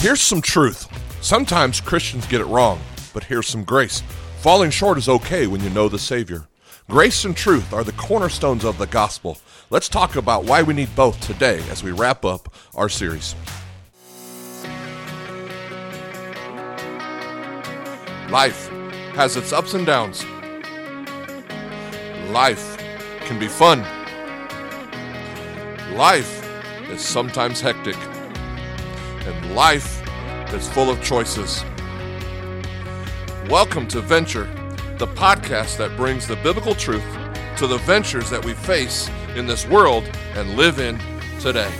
Here's some truth. Sometimes Christians get it wrong, but here's some grace. Falling short is okay when you know the Savior. Grace and truth are the cornerstones of the gospel. Let's talk about why we need both today as we wrap up our series. Life has its ups and downs. Life can be fun. Life is sometimes hectic. And life is full of choices. Welcome to Venture, the podcast that brings the biblical truth to the ventures that we face in this world and live in today.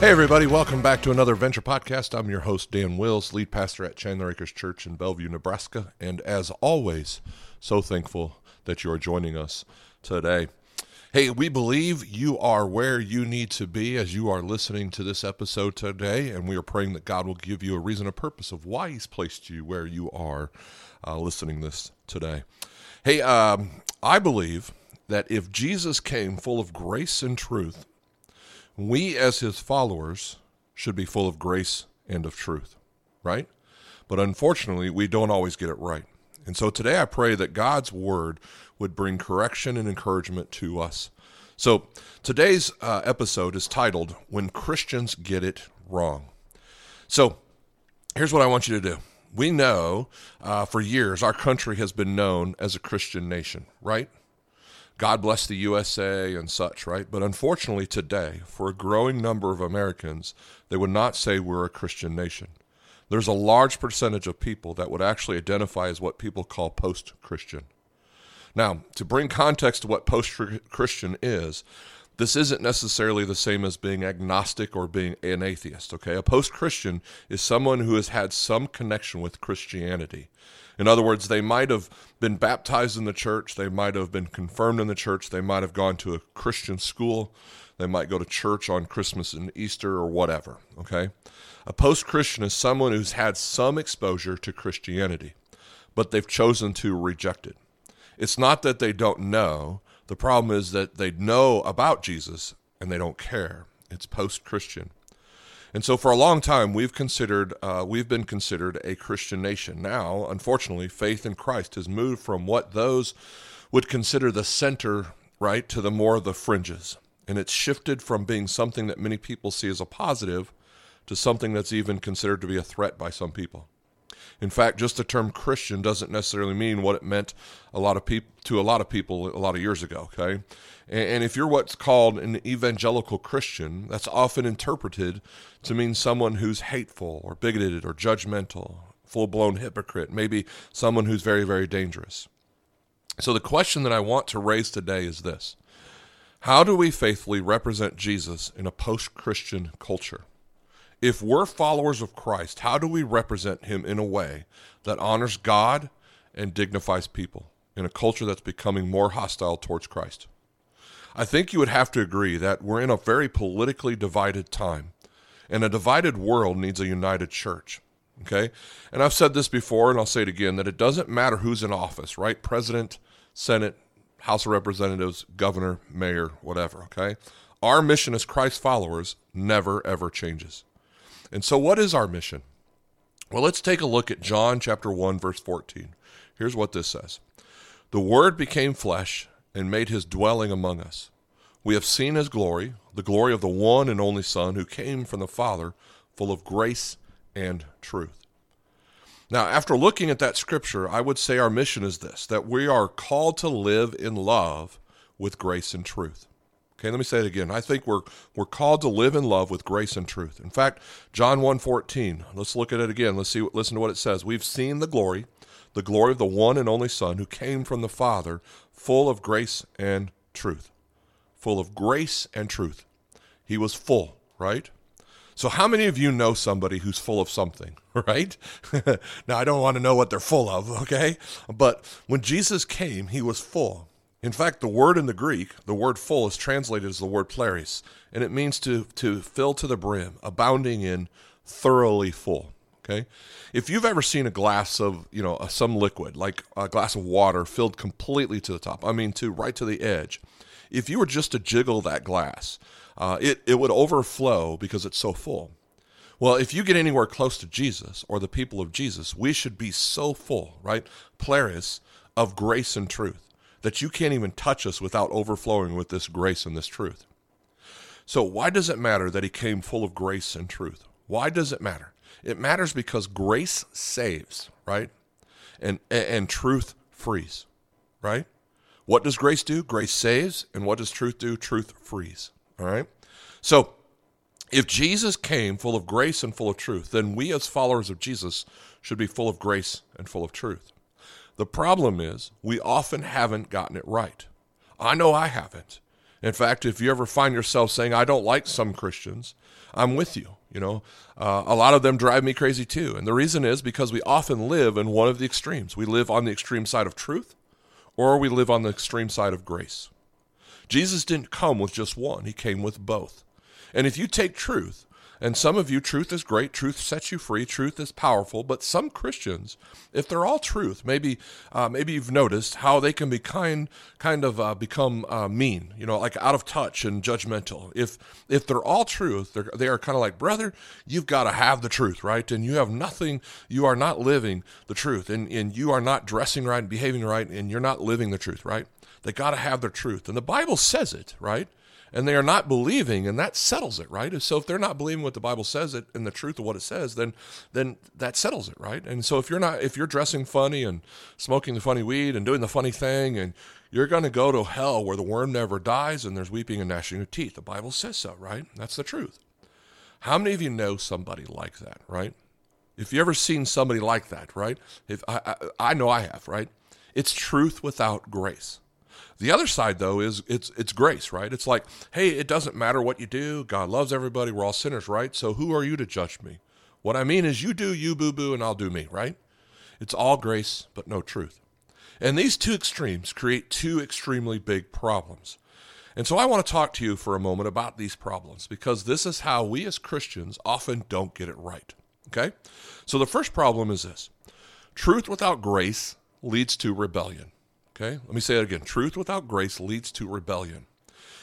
Hey, everybody, welcome back to another Venture Podcast. I'm your host, Dan Wills, lead pastor at Chandler Acres Church in Bellevue, Nebraska. And as always, so thankful that you are joining us today. Hey, we believe you are where you need to be as you are listening to this episode today, and we are praying that God will give you a reason, a purpose of why He's placed you where you are uh, listening this today. Hey, um, I believe that if Jesus came full of grace and truth, we as his followers should be full of grace and of truth, right? But unfortunately, we don't always get it right. And so today I pray that God's word would bring correction and encouragement to us. So today's uh, episode is titled When Christians Get It Wrong. So here's what I want you to do. We know uh, for years our country has been known as a Christian nation, right? God bless the USA and such, right? But unfortunately, today, for a growing number of Americans, they would not say we're a Christian nation. There's a large percentage of people that would actually identify as what people call post Christian. Now, to bring context to what post Christian is, this isn't necessarily the same as being agnostic or being an atheist, okay? A post Christian is someone who has had some connection with Christianity. In other words, they might have been baptized in the church, they might have been confirmed in the church, they might have gone to a Christian school, they might go to church on Christmas and Easter or whatever, okay? A post Christian is someone who's had some exposure to Christianity, but they've chosen to reject it. It's not that they don't know, the problem is that they know about Jesus and they don't care. It's post Christian. And so, for a long time, we've considered uh, we've been considered a Christian nation. Now, unfortunately, faith in Christ has moved from what those would consider the center, right, to the more of the fringes, and it's shifted from being something that many people see as a positive to something that's even considered to be a threat by some people. In fact, just the term Christian doesn't necessarily mean what it meant a lot of people to a lot of people a lot of years ago. Okay, and, and if you're what's called an evangelical Christian, that's often interpreted to mean someone who's hateful or bigoted or judgmental, full blown hypocrite, maybe someone who's very very dangerous. So the question that I want to raise today is this: How do we faithfully represent Jesus in a post Christian culture? If we're followers of Christ, how do we represent him in a way that honors God and dignifies people in a culture that's becoming more hostile towards Christ? I think you would have to agree that we're in a very politically divided time, and a divided world needs a united church. Okay? And I've said this before, and I'll say it again that it doesn't matter who's in office, right? President, Senate, House of Representatives, governor, mayor, whatever. Okay? Our mission as Christ followers never, ever changes. And so, what is our mission? Well, let's take a look at John chapter 1, verse 14. Here's what this says The Word became flesh and made his dwelling among us. We have seen his glory, the glory of the one and only Son who came from the Father, full of grace and truth. Now, after looking at that scripture, I would say our mission is this that we are called to live in love with grace and truth. Okay, let me say it again. I think we're we're called to live in love with grace and truth. In fact, John 1:14. Let's look at it again. Let's see listen to what it says. We've seen the glory, the glory of the one and only Son who came from the Father, full of grace and truth. Full of grace and truth. He was full, right? So, how many of you know somebody who's full of something, right? now, I don't want to know what they're full of, okay? But when Jesus came, he was full. In fact, the word in the Greek, the word full, is translated as the word pleris, and it means to, to fill to the brim, abounding in thoroughly full. Okay? If you've ever seen a glass of, you know, some liquid, like a glass of water filled completely to the top, I mean, to right to the edge, if you were just to jiggle that glass, uh, it, it would overflow because it's so full. Well, if you get anywhere close to Jesus or the people of Jesus, we should be so full, right? Plerus of grace and truth that you can't even touch us without overflowing with this grace and this truth. So, why does it matter that he came full of grace and truth? Why does it matter? It matters because grace saves, right? And, and, truth frees, right? What does grace do? Grace saves. And what does truth do? Truth frees, all right? So, if Jesus came full of grace and full of truth, then we as followers of Jesus should be full of grace and full of truth. The problem is, we often haven't gotten it right. I know I haven't. In fact, if you ever find yourself saying, I don't like some Christians, I'm with you. You know, uh, a lot of them drive me crazy too. And the reason is because we often live in one of the extremes. We live on the extreme side of truth, or we live on the extreme side of grace. Jesus didn't come with just one, he came with both. And if you take truth and some of you, truth is great. Truth sets you free. Truth is powerful. But some Christians, if they're all truth, maybe uh, maybe you've noticed how they can be kind kind of uh, become uh, mean. You know, like out of touch and judgmental. If if they're all truth, they're, they are kind of like brother. You've got to have the truth, right? And you have nothing. You are not living the truth, and and you are not dressing right and behaving right, and you're not living the truth, right? They got to have their truth, and the Bible says it, right? And they are not believing, and that settles it, right? So if they're not believing what the Bible says it and the truth of what it says, then then that settles it, right? And so if you're not if you're dressing funny and smoking the funny weed and doing the funny thing, and you're going to go to hell where the worm never dies and there's weeping and gnashing of teeth. The Bible says so, right? That's the truth. How many of you know somebody like that, right? If you ever seen somebody like that, right? If I, I, I know I have, right? It's truth without grace. The other side, though, is it's it's grace, right? It's like, hey, it doesn't matter what you do. God loves everybody. We're all sinners, right? So who are you to judge me? What I mean is, you do you, boo boo, and I'll do me, right? It's all grace, but no truth. And these two extremes create two extremely big problems. And so I want to talk to you for a moment about these problems because this is how we as Christians often don't get it right. Okay? So the first problem is this truth without grace leads to rebellion. Okay, let me say it again. Truth without grace leads to rebellion.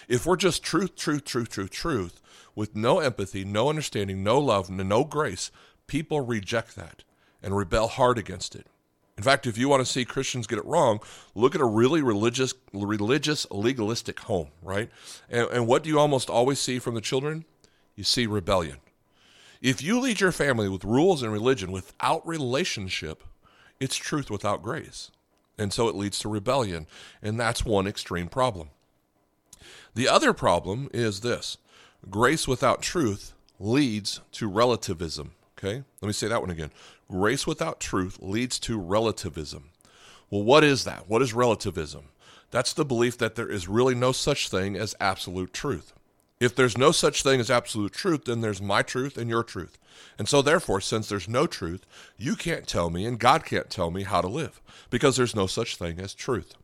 If we're just truth, truth, truth, truth, truth, with no empathy, no understanding, no love, no grace, people reject that and rebel hard against it. In fact, if you want to see Christians get it wrong, look at a really religious, religious, legalistic home, right? And, and what do you almost always see from the children? You see rebellion. If you lead your family with rules and religion without relationship, it's truth without grace. And so it leads to rebellion. And that's one extreme problem. The other problem is this grace without truth leads to relativism. Okay? Let me say that one again. Grace without truth leads to relativism. Well, what is that? What is relativism? That's the belief that there is really no such thing as absolute truth. If there's no such thing as absolute truth, then there's my truth and your truth. And so, therefore, since there's no truth, you can't tell me and God can't tell me how to live because there's no such thing as truth.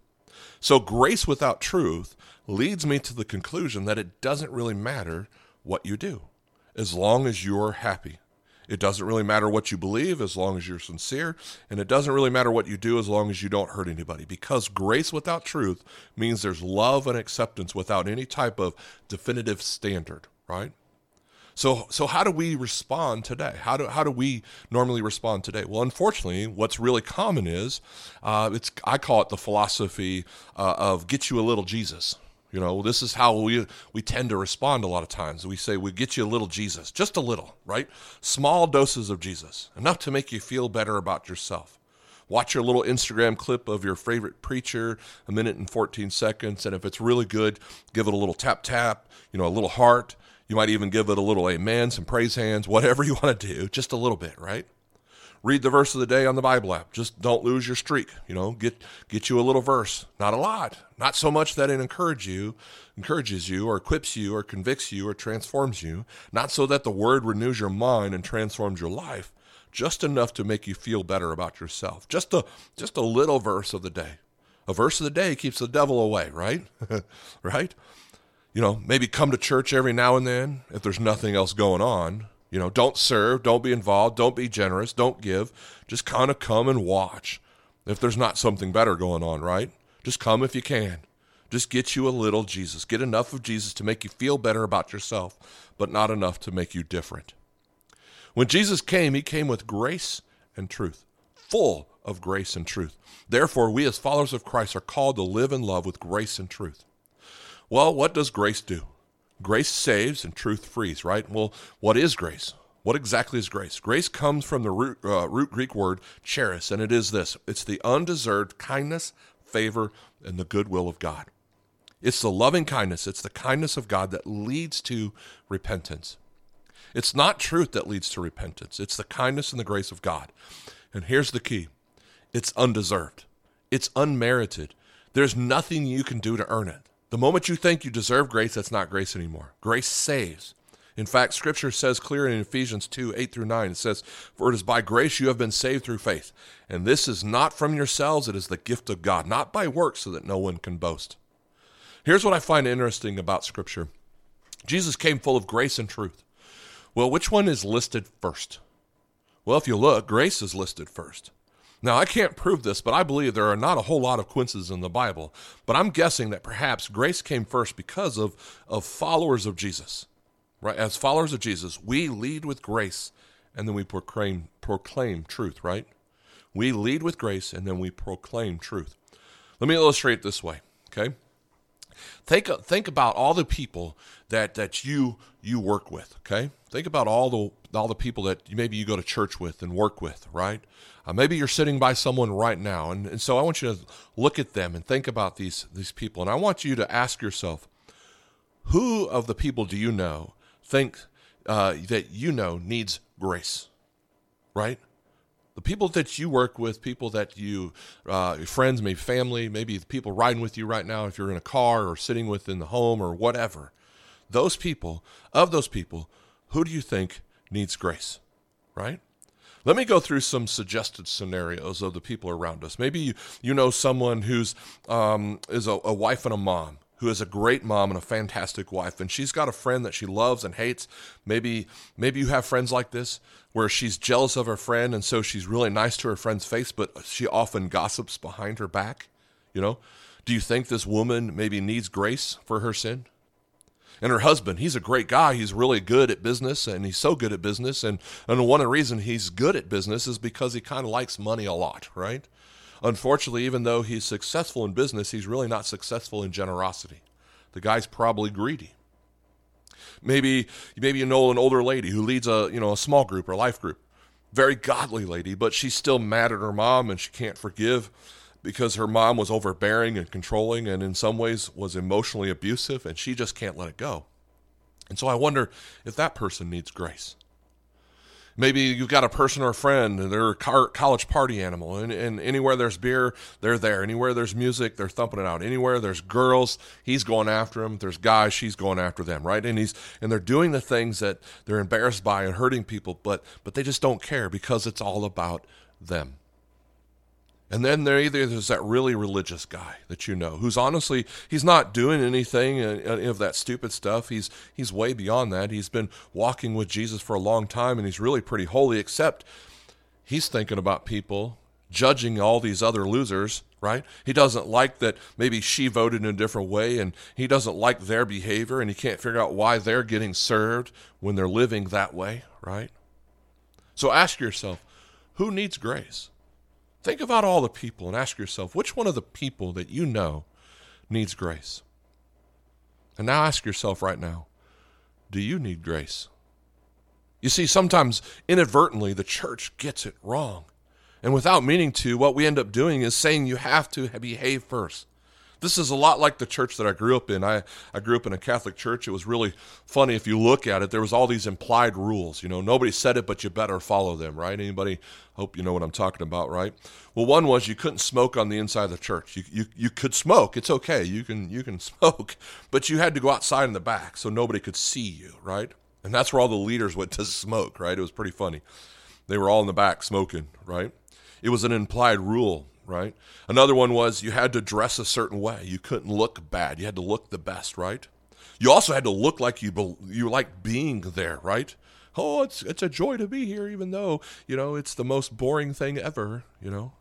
So, grace without truth leads me to the conclusion that it doesn't really matter what you do as long as you're happy. It doesn't really matter what you believe as long as you're sincere, and it doesn't really matter what you do as long as you don't hurt anybody. Because grace without truth means there's love and acceptance without any type of definitive standard, right? So, so how do we respond today? How do how do we normally respond today? Well, unfortunately, what's really common is uh, it's I call it the philosophy uh, of get you a little Jesus, you know, this is how we we tend to respond a lot of times. We say we get you a little Jesus, just a little, right? Small doses of Jesus, enough to make you feel better about yourself. Watch your little Instagram clip of your favorite preacher, a minute and 14 seconds, and if it's really good, give it a little tap tap, you know, a little heart. You might even give it a little amen, some praise hands, whatever you want to do, just a little bit, right? Read the verse of the day on the Bible app. Just don't lose your streak. You know, get get you a little verse, not a lot, not so much that it encourages you, encourages you, or equips you, or convicts you, or transforms you. Not so that the word renews your mind and transforms your life, just enough to make you feel better about yourself. Just a just a little verse of the day. A verse of the day keeps the devil away, right? right? You know, maybe come to church every now and then if there's nothing else going on you know, don't serve, don't be involved, don't be generous, don't give. Just kind of come and watch if there's not something better going on, right? Just come if you can. Just get you a little Jesus. Get enough of Jesus to make you feel better about yourself, but not enough to make you different. When Jesus came, he came with grace and truth, full of grace and truth. Therefore, we as followers of Christ are called to live in love with grace and truth. Well, what does grace do? Grace saves and truth frees, right? Well, what is grace? What exactly is grace? Grace comes from the root, uh, root Greek word charis, and it is this it's the undeserved kindness, favor, and the goodwill of God. It's the loving kindness, it's the kindness of God that leads to repentance. It's not truth that leads to repentance, it's the kindness and the grace of God. And here's the key it's undeserved, it's unmerited. There's nothing you can do to earn it. The moment you think you deserve grace, that's not grace anymore. Grace saves. In fact, Scripture says clear in Ephesians 2 8 through 9, it says, For it is by grace you have been saved through faith. And this is not from yourselves, it is the gift of God, not by works, so that no one can boast. Here's what I find interesting about Scripture Jesus came full of grace and truth. Well, which one is listed first? Well, if you look, grace is listed first. Now, I can't prove this, but I believe there are not a whole lot of coincidences in the Bible. But I'm guessing that perhaps grace came first because of, of followers of Jesus. Right? As followers of Jesus, we lead with grace and then we proclaim proclaim truth, right? We lead with grace and then we proclaim truth. Let me illustrate this way, okay? Think think about all the people that that you you work with, okay? Think about all the all the people that maybe you go to church with and work with, right? Uh, maybe you're sitting by someone right now, and, and so I want you to look at them and think about these these people, and I want you to ask yourself, who of the people do you know think uh, that you know needs grace, right? The people that you work with, people that you, uh, friends, maybe family, maybe the people riding with you right now, if you're in a car or sitting with in the home or whatever, those people, of those people, who do you think needs grace, right? Let me go through some suggested scenarios of the people around us. Maybe you, you know someone who's um, is a, a wife and a mom who is a great mom and a fantastic wife and she's got a friend that she loves and hates. Maybe maybe you have friends like this where she's jealous of her friend and so she's really nice to her friend's face but she often gossips behind her back you know? Do you think this woman maybe needs grace for her sin? And her husband he's a great guy. He's really good at business and he's so good at business and, and one of the reasons he's good at business is because he kind of likes money a lot right unfortunately even though he's successful in business he's really not successful in generosity the guy's probably greedy maybe maybe you know an older lady who leads a you know a small group or life group very godly lady but she's still mad at her mom and she can't forgive because her mom was overbearing and controlling and in some ways was emotionally abusive and she just can't let it go. And so I wonder if that person needs grace. Maybe you've got a person or a friend, and they're a college party animal, and, and anywhere there's beer, they're there. Anywhere there's music, they're thumping it out. Anywhere there's girls, he's going after them. There's guys, she's going after them, right? And he's and they're doing the things that they're embarrassed by and hurting people, but but they just don't care because it's all about them. And then there either there's that really religious guy that you know who's honestly he's not doing anything uh, uh, of that stupid stuff. He's he's way beyond that. He's been walking with Jesus for a long time and he's really pretty holy except he's thinking about people judging all these other losers, right? He doesn't like that maybe she voted in a different way and he doesn't like their behavior and he can't figure out why they're getting served when they're living that way, right? So ask yourself, who needs grace? Think about all the people and ask yourself which one of the people that you know needs grace? And now ask yourself right now do you need grace? You see, sometimes inadvertently the church gets it wrong. And without meaning to, what we end up doing is saying you have to behave first. This is a lot like the church that I grew up in. I, I grew up in a Catholic church. It was really funny if you look at it. There was all these implied rules. You know, nobody said it, but you better follow them, right? Anybody? Hope you know what I'm talking about, right? Well, one was you couldn't smoke on the inside of the church. You, you, you could smoke. It's okay. You can you can smoke, but you had to go outside in the back so nobody could see you, right? And that's where all the leaders went to smoke, right? It was pretty funny. They were all in the back smoking, right? It was an implied rule right? Another one was you had to dress a certain way. You couldn't look bad. You had to look the best, right? You also had to look like you be, you like being there, right? Oh, it's it's a joy to be here, even though you know it's the most boring thing ever, you know.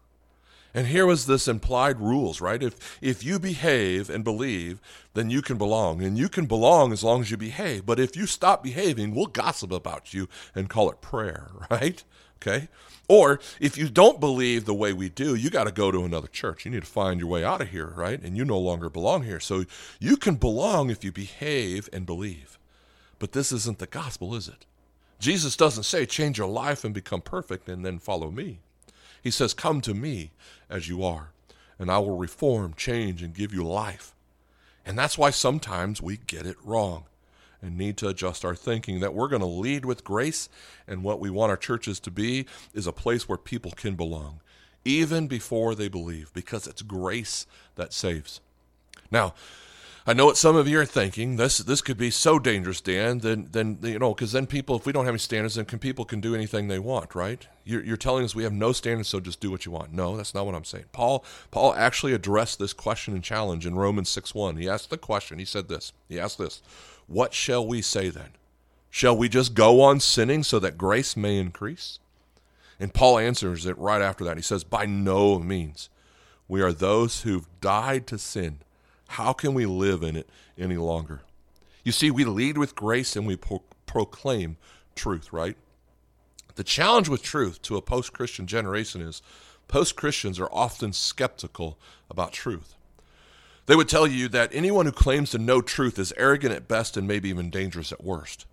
And here was this implied rules, right? If if you behave and believe, then you can belong. And you can belong as long as you behave. But if you stop behaving, we'll gossip about you and call it prayer, right? Okay? Or if you don't believe the way we do, you got to go to another church. You need to find your way out of here, right? And you no longer belong here. So you can belong if you behave and believe. But this isn't the gospel, is it? Jesus doesn't say change your life and become perfect and then follow me. He says, Come to me as you are, and I will reform, change, and give you life. And that's why sometimes we get it wrong and need to adjust our thinking that we're going to lead with grace, and what we want our churches to be is a place where people can belong, even before they believe, because it's grace that saves. Now, I know what some of you are thinking. This this could be so dangerous, Dan. Then then you know because then people, if we don't have any standards, then can, people can do anything they want, right? You're, you're telling us we have no standards, so just do what you want. No, that's not what I'm saying. Paul Paul actually addressed this question and challenge in Romans six one. He asked the question. He said this. He asked this: What shall we say then? Shall we just go on sinning so that grace may increase? And Paul answers it right after that. He says, By no means. We are those who've died to sin how can we live in it any longer? You see, we lead with grace and we pro- proclaim truth, right? The challenge with truth to a post Christian generation is post Christians are often skeptical about truth. They would tell you that anyone who claims to know truth is arrogant at best and maybe even dangerous at worst.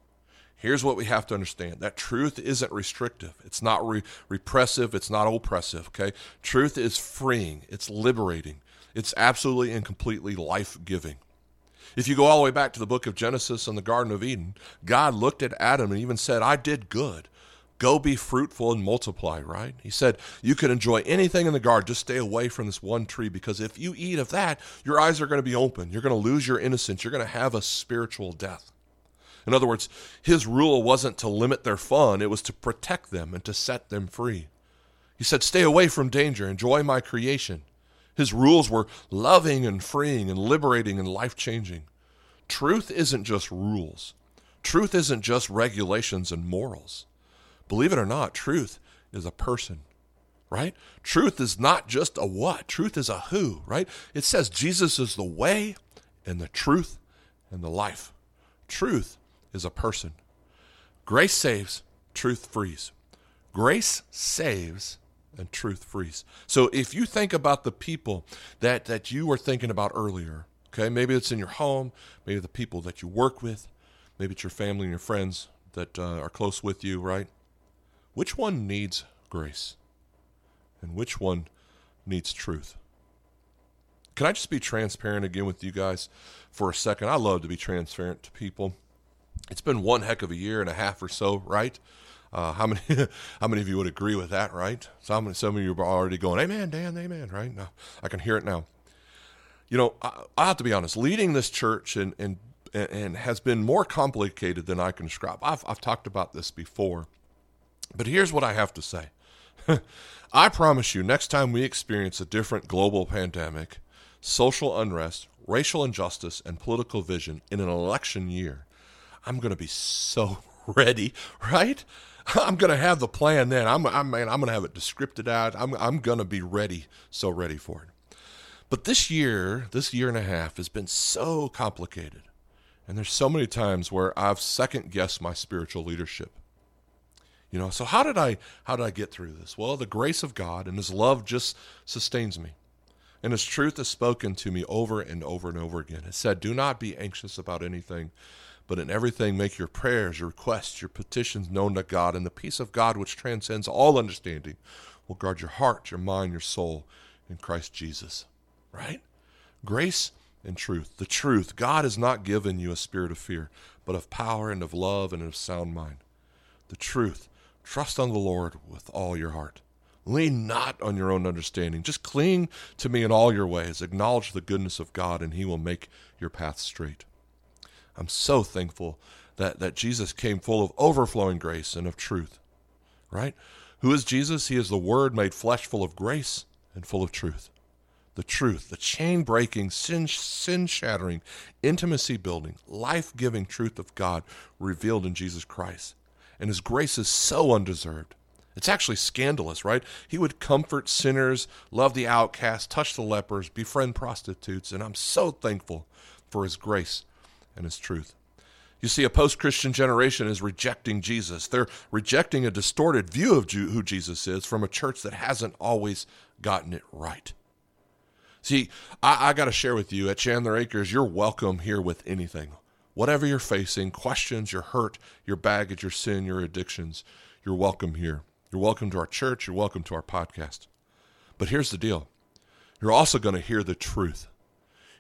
Here's what we have to understand that truth isn't restrictive, it's not re- repressive, it's not oppressive, okay? Truth is freeing, it's liberating. It's absolutely and completely life giving. If you go all the way back to the book of Genesis and the Garden of Eden, God looked at Adam and even said, I did good. Go be fruitful and multiply, right? He said, You can enjoy anything in the garden, just stay away from this one tree because if you eat of that, your eyes are going to be open. You're going to lose your innocence. You're going to have a spiritual death. In other words, his rule wasn't to limit their fun, it was to protect them and to set them free. He said, Stay away from danger, enjoy my creation. His rules were loving and freeing and liberating and life changing. Truth isn't just rules, truth isn't just regulations and morals. Believe it or not, truth is a person, right? Truth is not just a what, truth is a who, right? It says Jesus is the way and the truth and the life. Truth is a person. Grace saves, truth frees. Grace saves, and truth frees. So if you think about the people that, that you were thinking about earlier, okay, maybe it's in your home, maybe the people that you work with, maybe it's your family and your friends that uh, are close with you, right? Which one needs grace? And which one needs truth? Can I just be transparent again with you guys for a second? I love to be transparent to people. It's been one heck of a year and a half or so, right? Uh, how many how many of you would agree with that, right? Some some of you are already going, Amen, Dan, Amen, right? Now I can hear it now. You know, I, I have to be honest. Leading this church and and and has been more complicated than I can describe. I've I've talked about this before, but here's what I have to say. I promise you, next time we experience a different global pandemic, social unrest, racial injustice, and political vision in an election year, I'm going to be so ready, right? I'm going to have the plan then. I'm, I'm, man, I'm going to have it descripted out. I'm, I'm going to be ready, so ready for it. But this year, this year and a half has been so complicated. And there's so many times where I've second guessed my spiritual leadership. You know, so how did I how did I get through this? Well, the grace of God and his love just sustains me. And his truth has spoken to me over and over and over again. It said, Do not be anxious about anything, but in everything, make your prayers, your requests, your petitions known to God, and the peace of God, which transcends all understanding, will guard your heart, your mind, your soul in Christ Jesus. Right? Grace and truth. The truth. God has not given you a spirit of fear, but of power and of love and of sound mind. The truth. Trust on the Lord with all your heart. Lean not on your own understanding. Just cling to me in all your ways. Acknowledge the goodness of God, and He will make your path straight. I'm so thankful that, that Jesus came full of overflowing grace and of truth. Right? Who is Jesus? He is the Word made flesh, full of grace and full of truth. The truth, the chain breaking, sin shattering, intimacy building, life giving truth of God revealed in Jesus Christ. And His grace is so undeserved. It's actually scandalous, right? He would comfort sinners, love the outcast, touch the lepers, befriend prostitutes, and I'm so thankful for his grace and his truth. You see, a post Christian generation is rejecting Jesus. They're rejecting a distorted view of who Jesus is from a church that hasn't always gotten it right. See, I, I got to share with you at Chandler Acres, you're welcome here with anything. Whatever you're facing, questions, your hurt, your baggage, your sin, your addictions, you're welcome here. You're welcome to our church. You're welcome to our podcast. But here's the deal you're also going to hear the truth.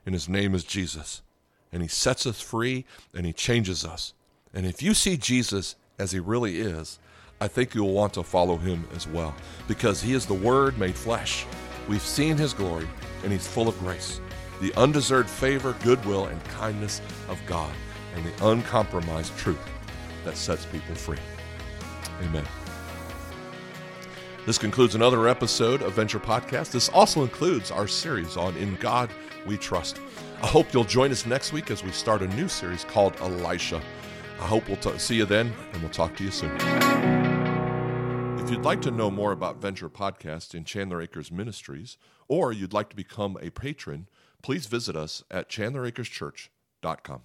And his name is Jesus. And he sets us free and he changes us. And if you see Jesus as he really is, I think you'll want to follow him as well because he is the Word made flesh. We've seen his glory and he's full of grace, the undeserved favor, goodwill, and kindness of God, and the uncompromised truth that sets people free. Amen. This concludes another episode of Venture Podcast. This also includes our series on In God We Trust. I hope you'll join us next week as we start a new series called Elisha. I hope we'll t- see you then, and we'll talk to you soon. If you'd like to know more about Venture Podcast in Chandler Acres Ministries, or you'd like to become a patron, please visit us at chandleracreschurch.com.